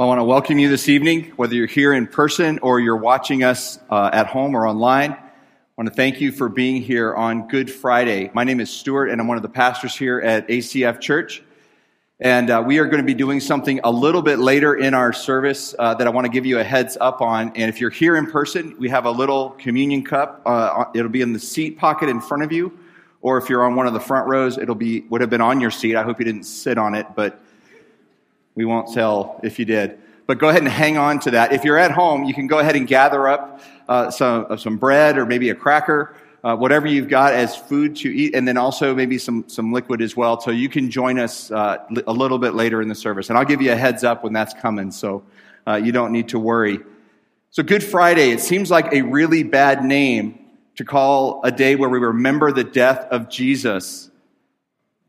I want to welcome you this evening, whether you're here in person or you're watching us uh, at home or online. I want to thank you for being here on Good Friday. My name is Stuart, and I'm one of the pastors here at ACF Church. And uh, we are going to be doing something a little bit later in our service uh, that I want to give you a heads up on. And if you're here in person, we have a little communion cup. Uh, it'll be in the seat pocket in front of you. Or if you're on one of the front rows, it'll be would have been on your seat. I hope you didn't sit on it, but we won't tell if you did. But go ahead and hang on to that. If you're at home, you can go ahead and gather up uh, some, uh, some bread or maybe a cracker, uh, whatever you've got as food to eat, and then also maybe some, some liquid as well. So you can join us uh, a little bit later in the service. And I'll give you a heads up when that's coming, so uh, you don't need to worry. So, Good Friday, it seems like a really bad name to call a day where we remember the death of Jesus.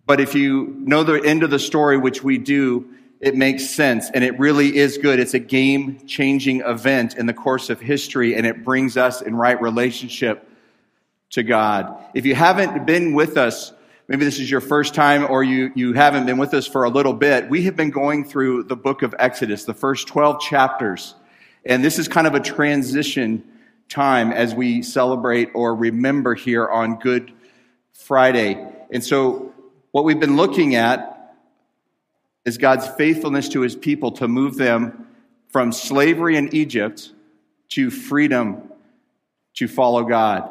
But if you know the end of the story, which we do, it makes sense and it really is good. It's a game changing event in the course of history and it brings us in right relationship to God. If you haven't been with us, maybe this is your first time or you, you haven't been with us for a little bit, we have been going through the book of Exodus, the first 12 chapters. And this is kind of a transition time as we celebrate or remember here on Good Friday. And so what we've been looking at is God's faithfulness to his people to move them from slavery in Egypt to freedom to follow God.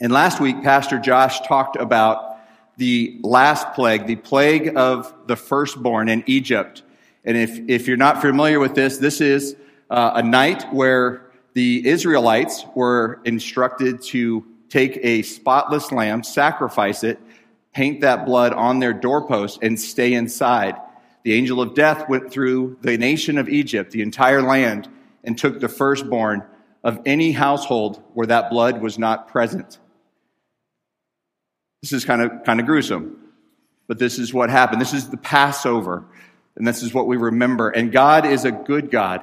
And last week, Pastor Josh talked about the last plague, the plague of the firstborn in Egypt. And if, if you're not familiar with this, this is uh, a night where the Israelites were instructed to take a spotless lamb, sacrifice it, paint that blood on their doorpost and stay inside. The angel of death went through the nation of Egypt, the entire land, and took the firstborn of any household where that blood was not present. This is kind of, kind of gruesome, but this is what happened. This is the Passover, and this is what we remember. And God is a good God,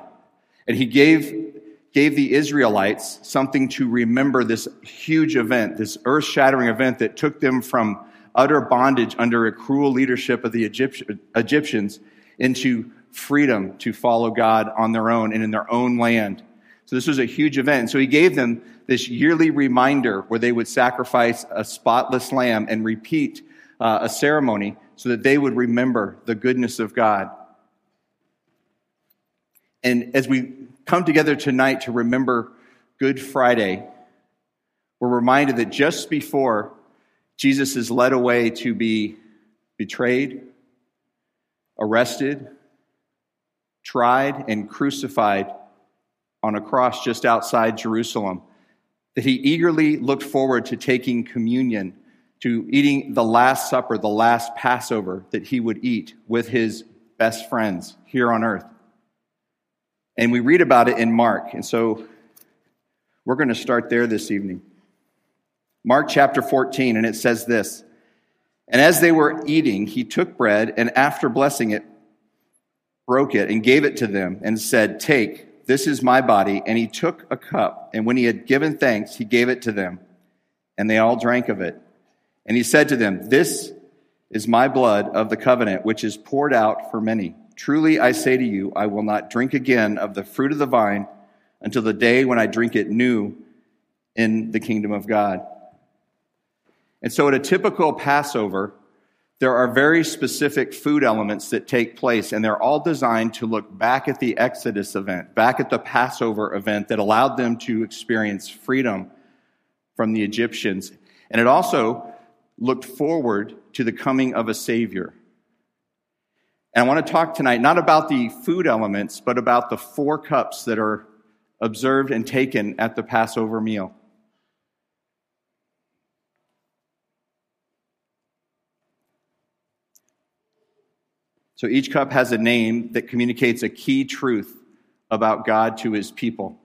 and He gave, gave the Israelites something to remember this huge event, this earth shattering event that took them from utter bondage under a cruel leadership of the Egyptians into freedom to follow God on their own and in their own land. So this was a huge event. So he gave them this yearly reminder where they would sacrifice a spotless lamb and repeat uh, a ceremony so that they would remember the goodness of God. And as we come together tonight to remember Good Friday, we're reminded that just before Jesus is led away to be betrayed, arrested, tried, and crucified on a cross just outside Jerusalem. That he eagerly looked forward to taking communion, to eating the Last Supper, the last Passover that he would eat with his best friends here on earth. And we read about it in Mark. And so we're going to start there this evening. Mark chapter 14, and it says this And as they were eating, he took bread, and after blessing it, broke it and gave it to them, and said, Take, this is my body. And he took a cup, and when he had given thanks, he gave it to them, and they all drank of it. And he said to them, This is my blood of the covenant, which is poured out for many. Truly I say to you, I will not drink again of the fruit of the vine until the day when I drink it new in the kingdom of God. And so at a typical Passover, there are very specific food elements that take place, and they're all designed to look back at the Exodus event, back at the Passover event that allowed them to experience freedom from the Egyptians. And it also looked forward to the coming of a Savior. And I want to talk tonight not about the food elements, but about the four cups that are observed and taken at the Passover meal. So each cup has a name that communicates a key truth about God to his people.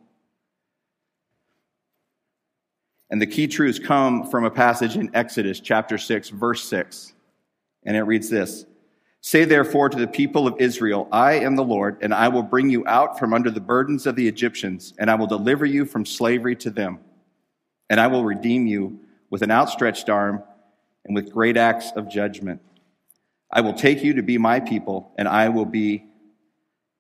And the key truths come from a passage in Exodus chapter 6, verse 6. And it reads this Say therefore to the people of Israel, I am the Lord, and I will bring you out from under the burdens of the Egyptians, and I will deliver you from slavery to them. And I will redeem you with an outstretched arm and with great acts of judgment. I will take you to be my people, and I will be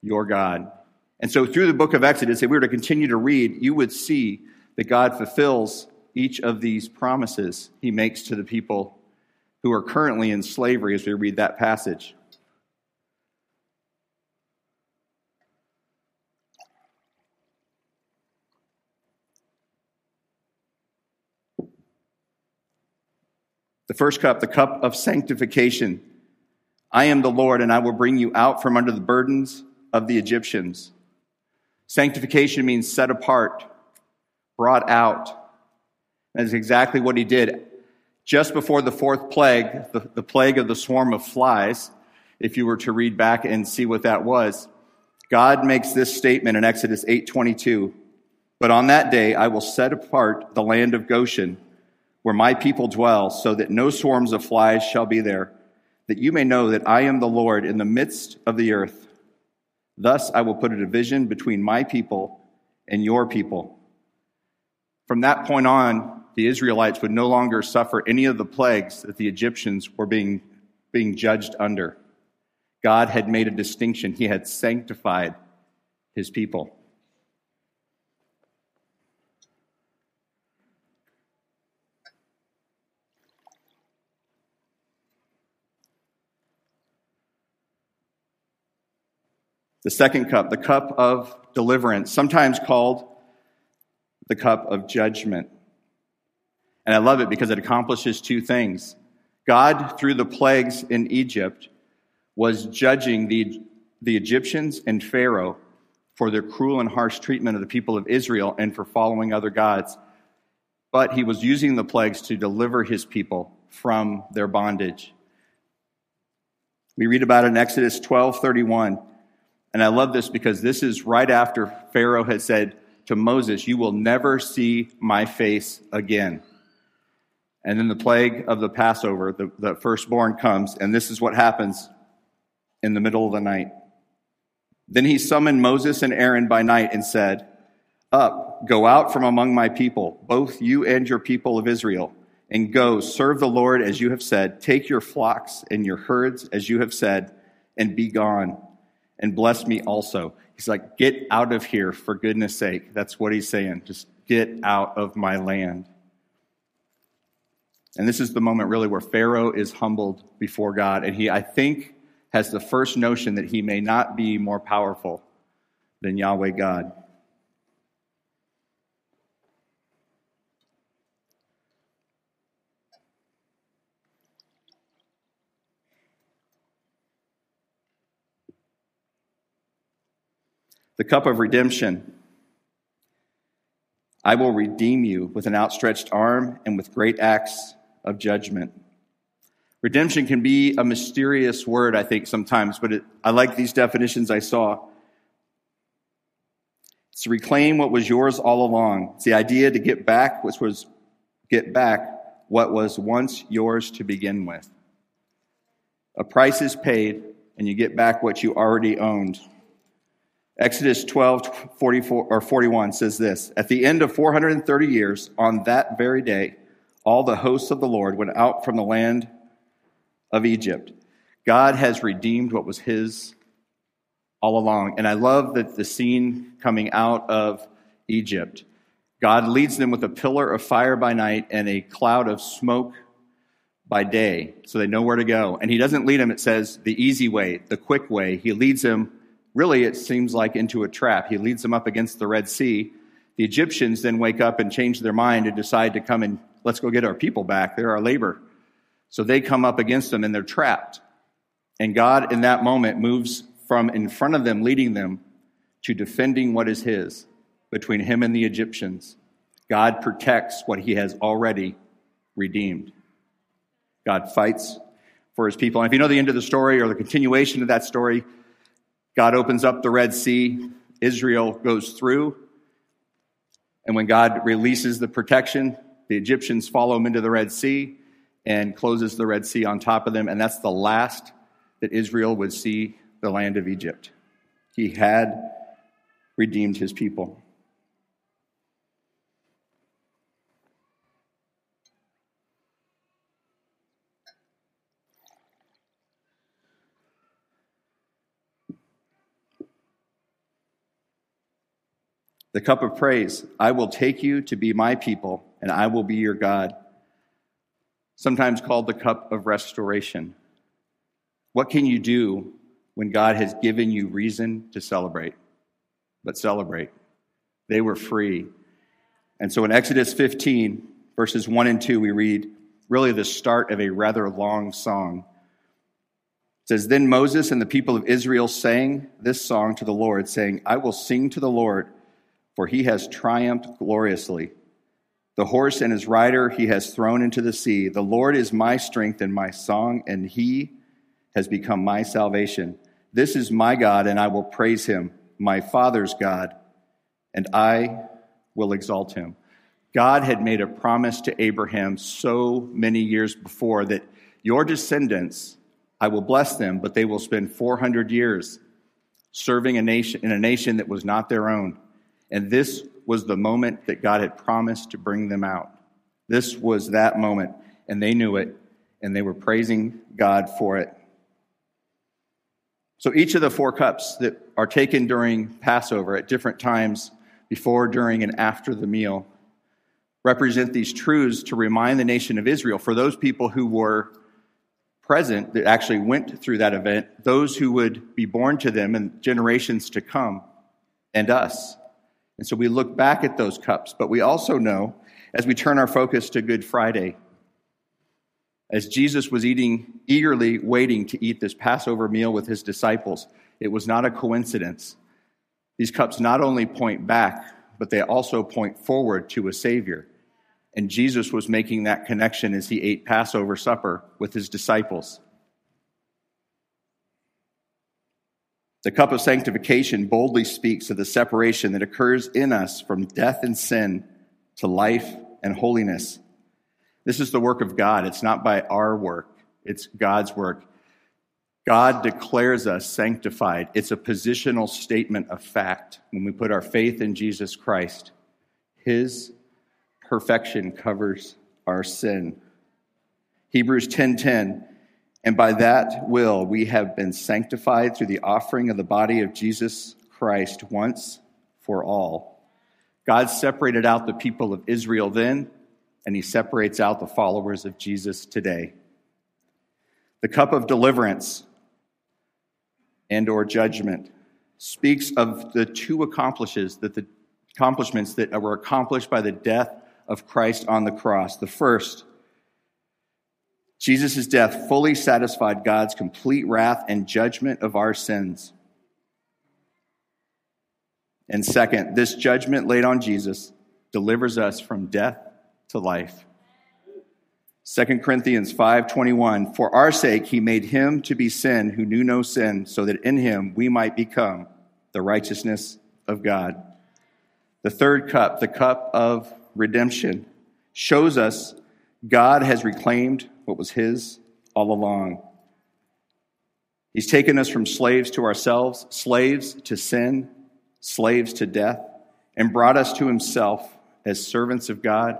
your God. And so, through the book of Exodus, if we were to continue to read, you would see that God fulfills each of these promises he makes to the people who are currently in slavery as we read that passage. The first cup, the cup of sanctification. I am the Lord, and I will bring you out from under the burdens of the Egyptians. Sanctification means set apart, brought out. That is exactly what he did. Just before the fourth plague, the, the plague of the swarm of flies, if you were to read back and see what that was, God makes this statement in Exodus 8:22. But on that day I will set apart the land of Goshen, where my people dwell, so that no swarms of flies shall be there, that you may know that I am the Lord in the midst of the earth. Thus I will put a division between my people and your people. From that point on, the Israelites would no longer suffer any of the plagues that the Egyptians were being, being judged under. God had made a distinction, He had sanctified His people. The second cup, the cup of deliverance, sometimes called the cup of judgment. And I love it because it accomplishes two things. God, through the plagues in Egypt, was judging the, the Egyptians and Pharaoh for their cruel and harsh treatment of the people of Israel and for following other gods. But he was using the plagues to deliver his people from their bondage. We read about it in Exodus 12 31. And I love this because this is right after Pharaoh had said to Moses, You will never see my face again. And then the plague of the Passover, the, the firstborn comes, and this is what happens in the middle of the night. Then he summoned Moses and Aaron by night and said, Up, go out from among my people, both you and your people of Israel, and go serve the Lord as you have said. Take your flocks and your herds as you have said, and be gone and bless me also. He's like, get out of here for goodness sake. That's what he's saying. Just get out of my land. And this is the moment really where Pharaoh is humbled before God. And he, I think, has the first notion that he may not be more powerful than Yahweh God. The cup of redemption. I will redeem you with an outstretched arm and with great acts of judgment. Redemption can be a mysterious word, I think, sometimes, but it, I like these definitions I saw. It's to reclaim what was yours all along. It's the idea to get back, which was get back what was once yours to begin with. A price is paid, and you get back what you already owned. Exodus 12, 44, or 41 says this At the end of 430 years, on that very day, all the hosts of the Lord went out from the land of Egypt. God has redeemed what was his all along. And I love that the scene coming out of Egypt. God leads them with a pillar of fire by night and a cloud of smoke by day, so they know where to go. And he doesn't lead them, it says, the easy way, the quick way. He leads them really, it seems like into a trap. He leads them up against the Red Sea. The Egyptians then wake up and change their mind and decide to come and let's go get our people back. They're our labor. So they come up against them and they're trapped. And God, in that moment, moves from in front of them, leading them, to defending what is His between Him and the Egyptians. God protects what He has already redeemed. God fights for his people. And if you know the end of the story or the continuation of that story, God opens up the Red Sea, Israel goes through, and when God releases the protection, the Egyptians follow him into the Red Sea and closes the Red Sea on top of them, and that's the last that Israel would see the land of Egypt. He had redeemed his people. The cup of praise, I will take you to be my people, and I will be your God. Sometimes called the cup of restoration. What can you do when God has given you reason to celebrate? But celebrate. They were free. And so in Exodus 15, verses 1 and 2, we read really the start of a rather long song. It says, Then Moses and the people of Israel sang this song to the Lord, saying, I will sing to the Lord for he has triumphed gloriously. The horse and his rider he has thrown into the sea. The Lord is my strength and my song, and he has become my salvation. This is my God, and I will praise him, my Father's God, and I will exalt him. God had made a promise to Abraham so many years before that your descendants, I will bless them, but they will spend 400 years serving a nation in a nation that was not their own. And this was the moment that God had promised to bring them out. This was that moment, and they knew it, and they were praising God for it. So each of the four cups that are taken during Passover at different times, before, during, and after the meal, represent these truths to remind the nation of Israel, for those people who were present that actually went through that event, those who would be born to them in generations to come, and us. And so we look back at those cups, but we also know as we turn our focus to Good Friday, as Jesus was eating, eagerly waiting to eat this Passover meal with his disciples, it was not a coincidence. These cups not only point back, but they also point forward to a Savior. And Jesus was making that connection as he ate Passover supper with his disciples. The cup of sanctification boldly speaks of the separation that occurs in us from death and sin to life and holiness. This is the work of God. It's not by our work, it's God's work. God declares us sanctified. It's a positional statement of fact when we put our faith in Jesus Christ. His perfection covers our sin. Hebrews 10:10 and by that will we have been sanctified through the offering of the body of Jesus Christ once for all. God separated out the people of Israel then, and he separates out the followers of Jesus today. The cup of deliverance and or judgment speaks of the two accomplishes that the accomplishments that were accomplished by the death of Christ on the cross. The first Jesus' death fully satisfied God's complete wrath and judgment of our sins. And second, this judgment laid on Jesus delivers us from death to life. 2 Corinthians 5:21 For our sake he made him to be sin who knew no sin so that in him we might become the righteousness of God. The third cup, the cup of redemption, shows us God has reclaimed what was His all along. He's taken us from slaves to ourselves, slaves to sin, slaves to death, and brought us to Himself as servants of God,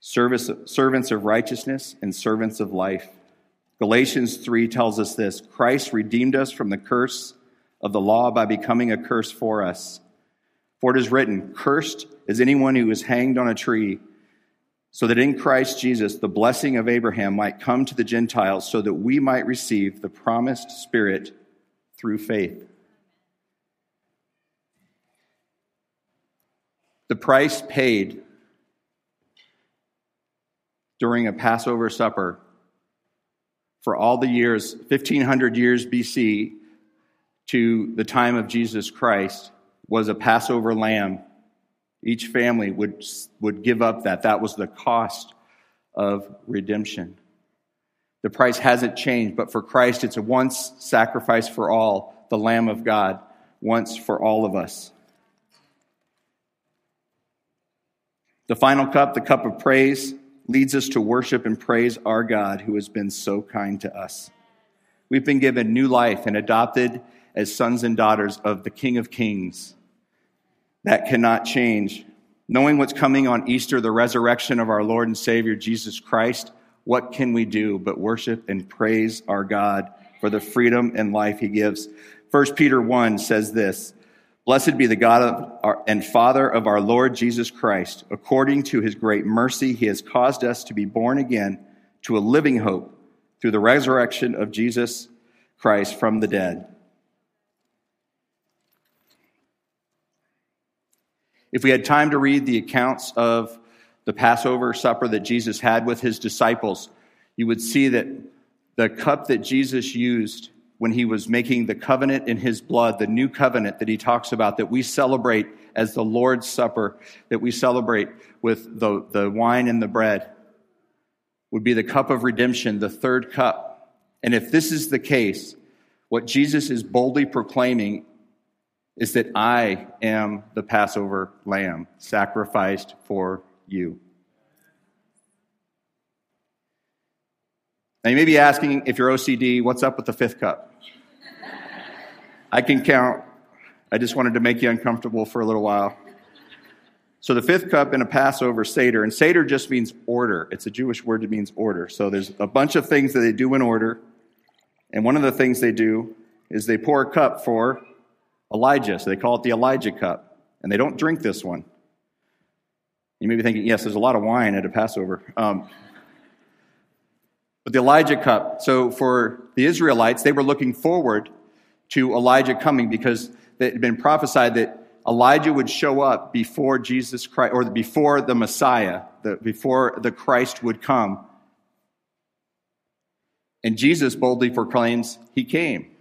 service, servants of righteousness, and servants of life. Galatians 3 tells us this Christ redeemed us from the curse of the law by becoming a curse for us. For it is written, Cursed is anyone who is hanged on a tree so that in Christ Jesus the blessing of Abraham might come to the Gentiles, so that we might receive the promised Spirit through faith. The price paid during a Passover supper for all the years, 1500 years BC to the time of Jesus Christ, was a Passover lamb each family would, would give up that. That was the cost of redemption. The price hasn't changed, but for Christ, it's a once sacrifice for all, the Lamb of God, once for all of us. The final cup, the cup of praise, leads us to worship and praise our God who has been so kind to us. We've been given new life and adopted as sons and daughters of the King of Kings. That cannot change. Knowing what's coming on Easter, the resurrection of our Lord and Savior Jesus Christ, what can we do but worship and praise our God for the freedom and life he gives? 1 Peter 1 says this Blessed be the God our, and Father of our Lord Jesus Christ. According to his great mercy, he has caused us to be born again to a living hope through the resurrection of Jesus Christ from the dead. If we had time to read the accounts of the Passover supper that Jesus had with his disciples, you would see that the cup that Jesus used when he was making the covenant in his blood, the new covenant that he talks about, that we celebrate as the Lord's Supper, that we celebrate with the, the wine and the bread, would be the cup of redemption, the third cup. And if this is the case, what Jesus is boldly proclaiming is that I am the Passover lamb sacrificed for you. Now, you may be asking if you're OCD, what's up with the fifth cup? I can count. I just wanted to make you uncomfortable for a little while. So, the fifth cup in a Passover Seder, and Seder just means order. It's a Jewish word that means order. So, there's a bunch of things that they do in order. And one of the things they do is they pour a cup for Elijah. So, they call it the Elijah cup. And they don't drink this one. You may be thinking, yes, there's a lot of wine at a Passover. Um, but the Elijah cup. So for the Israelites, they were looking forward to Elijah coming because it had been prophesied that Elijah would show up before Jesus Christ, or before the Messiah, the, before the Christ would come. And Jesus boldly proclaims, He came.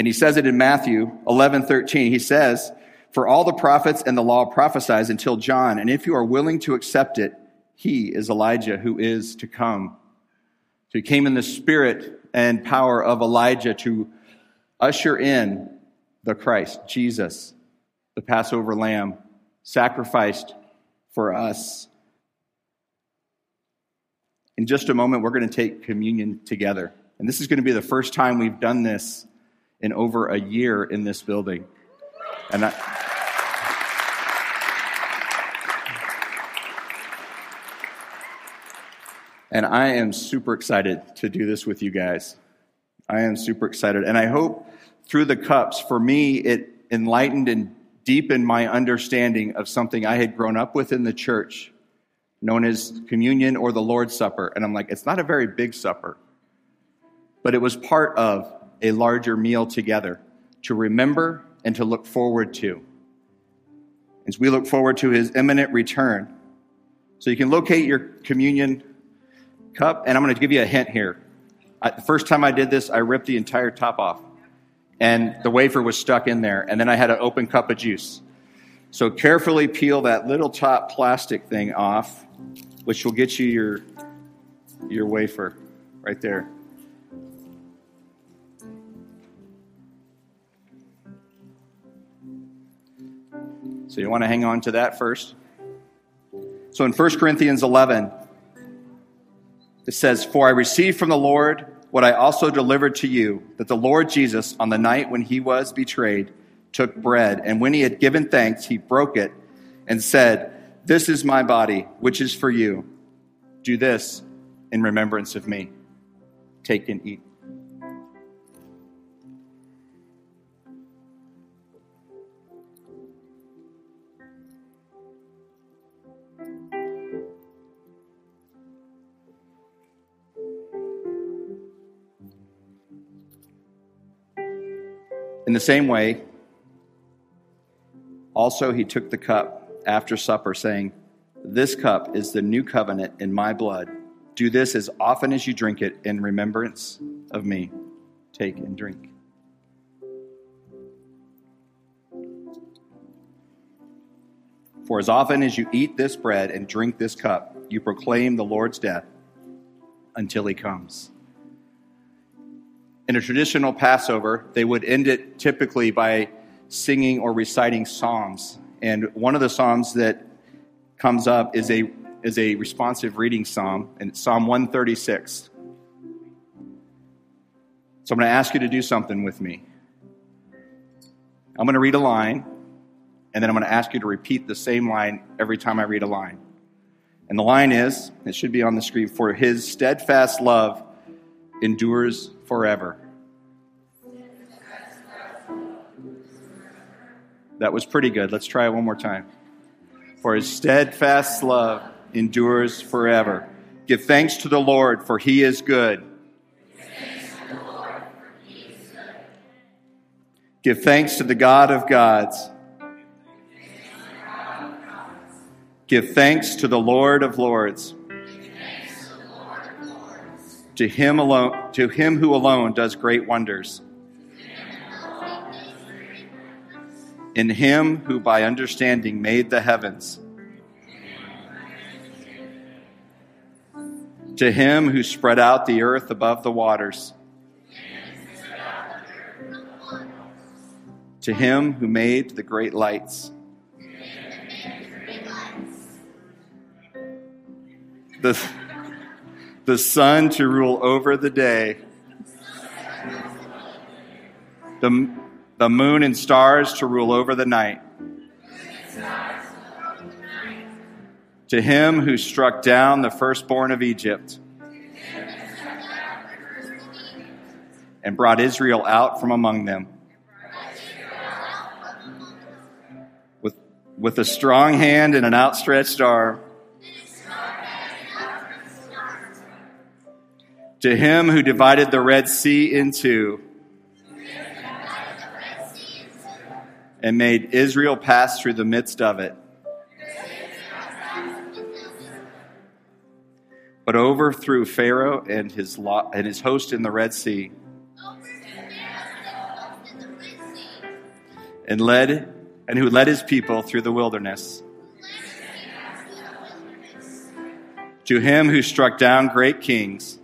And he says it in Matthew 11 13. He says, For all the prophets and the law prophesies until John, and if you are willing to accept it, he is Elijah who is to come. So he came in the spirit and power of Elijah to usher in the Christ, Jesus, the Passover lamb, sacrificed for us. In just a moment, we're going to take communion together. And this is going to be the first time we've done this in over a year in this building. And I, And I am super excited to do this with you guys. I am super excited. And I hope through the cups, for me, it enlightened and deepened my understanding of something I had grown up with in the church, known as communion or the Lord's Supper. And I'm like, it's not a very big supper, but it was part of a larger meal together to remember and to look forward to. As we look forward to his imminent return. So you can locate your communion cup, and I'm going to give you a hint here. I, the first time I did this, I ripped the entire top off, and the wafer was stuck in there, and then I had an open cup of juice. So carefully peel that little top plastic thing off, which will get you your, your wafer right there. So you want to hang on to that first. So in 1 Corinthians 11, it says, For I received from the Lord what I also delivered to you, that the Lord Jesus, on the night when he was betrayed, took bread, and when he had given thanks, he broke it and said, This is my body, which is for you. Do this in remembrance of me. Take and eat. In the same way, also he took the cup after supper, saying, This cup is the new covenant in my blood. Do this as often as you drink it in remembrance of me. Take and drink. For as often as you eat this bread and drink this cup, you proclaim the Lord's death until he comes. In a traditional Passover, they would end it typically by singing or reciting psalms. And one of the psalms that comes up is a, is a responsive reading psalm, and it's Psalm 136. So I'm going to ask you to do something with me. I'm going to read a line, and then I'm going to ask you to repeat the same line every time I read a line. And the line is, it should be on the screen, for his steadfast love endures forever. That was pretty good. Let's try it one more time. For his steadfast love endures forever. Give thanks to the Lord, for he is good. Give thanks to the God of gods. Give thanks to the Lord of lords. To him alone, to him who alone does great wonders. In him who by understanding made the heavens. To him who spread out the earth above the waters. To him who made the great lights. The, the sun to rule over the day. The, the moon and stars to rule over the night. To him who struck down the firstborn of Egypt and brought Israel out from among them. With, with a strong hand and an outstretched arm. To him who divided the Red Sea in two and made Israel pass through the midst of it. But overthrew Pharaoh and his, lo- and his host in the Red Sea. And led and who led his people through the wilderness. To him who struck down great kings.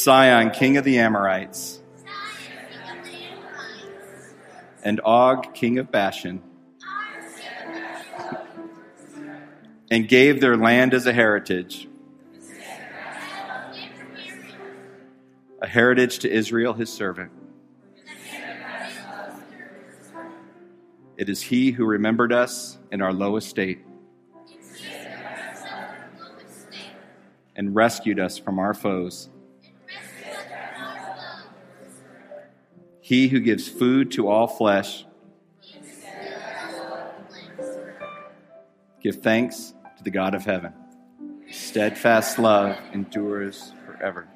Sihon, king of the Amorites and Og, king of Bashan, and gave their land as a heritage, a heritage to Israel, his servant. It is he who remembered us in our low estate and rescued us from our foes. He who gives food to all flesh. Give thanks to the God of heaven. Steadfast love endures forever.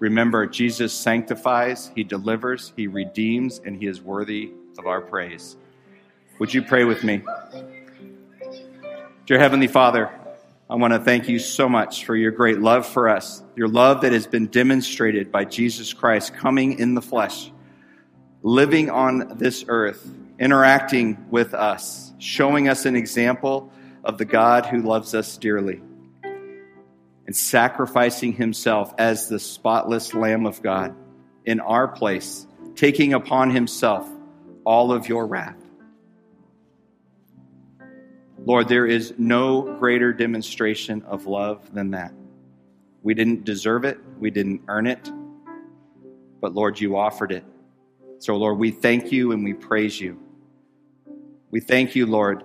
Remember, Jesus sanctifies, He delivers, He redeems, and He is worthy of our praise. Would you pray with me? Dear Heavenly Father, I want to thank you so much for your great love for us, your love that has been demonstrated by Jesus Christ coming in the flesh living on this earth, interacting with us, showing us an example of the God who loves us dearly, and sacrificing himself as the spotless Lamb of God in our place, taking upon himself all of your wrath. Lord, there is no greater demonstration of love than that. We didn't deserve it, we didn't earn it, but Lord, you offered it. So, Lord, we thank you and we praise you. We thank you, Lord,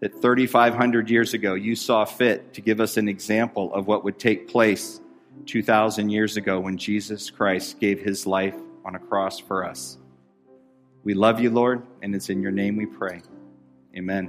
that 3,500 years ago you saw fit to give us an example of what would take place 2,000 years ago when Jesus Christ gave his life on a cross for us. We love you, Lord, and it's in your name we pray. Amen.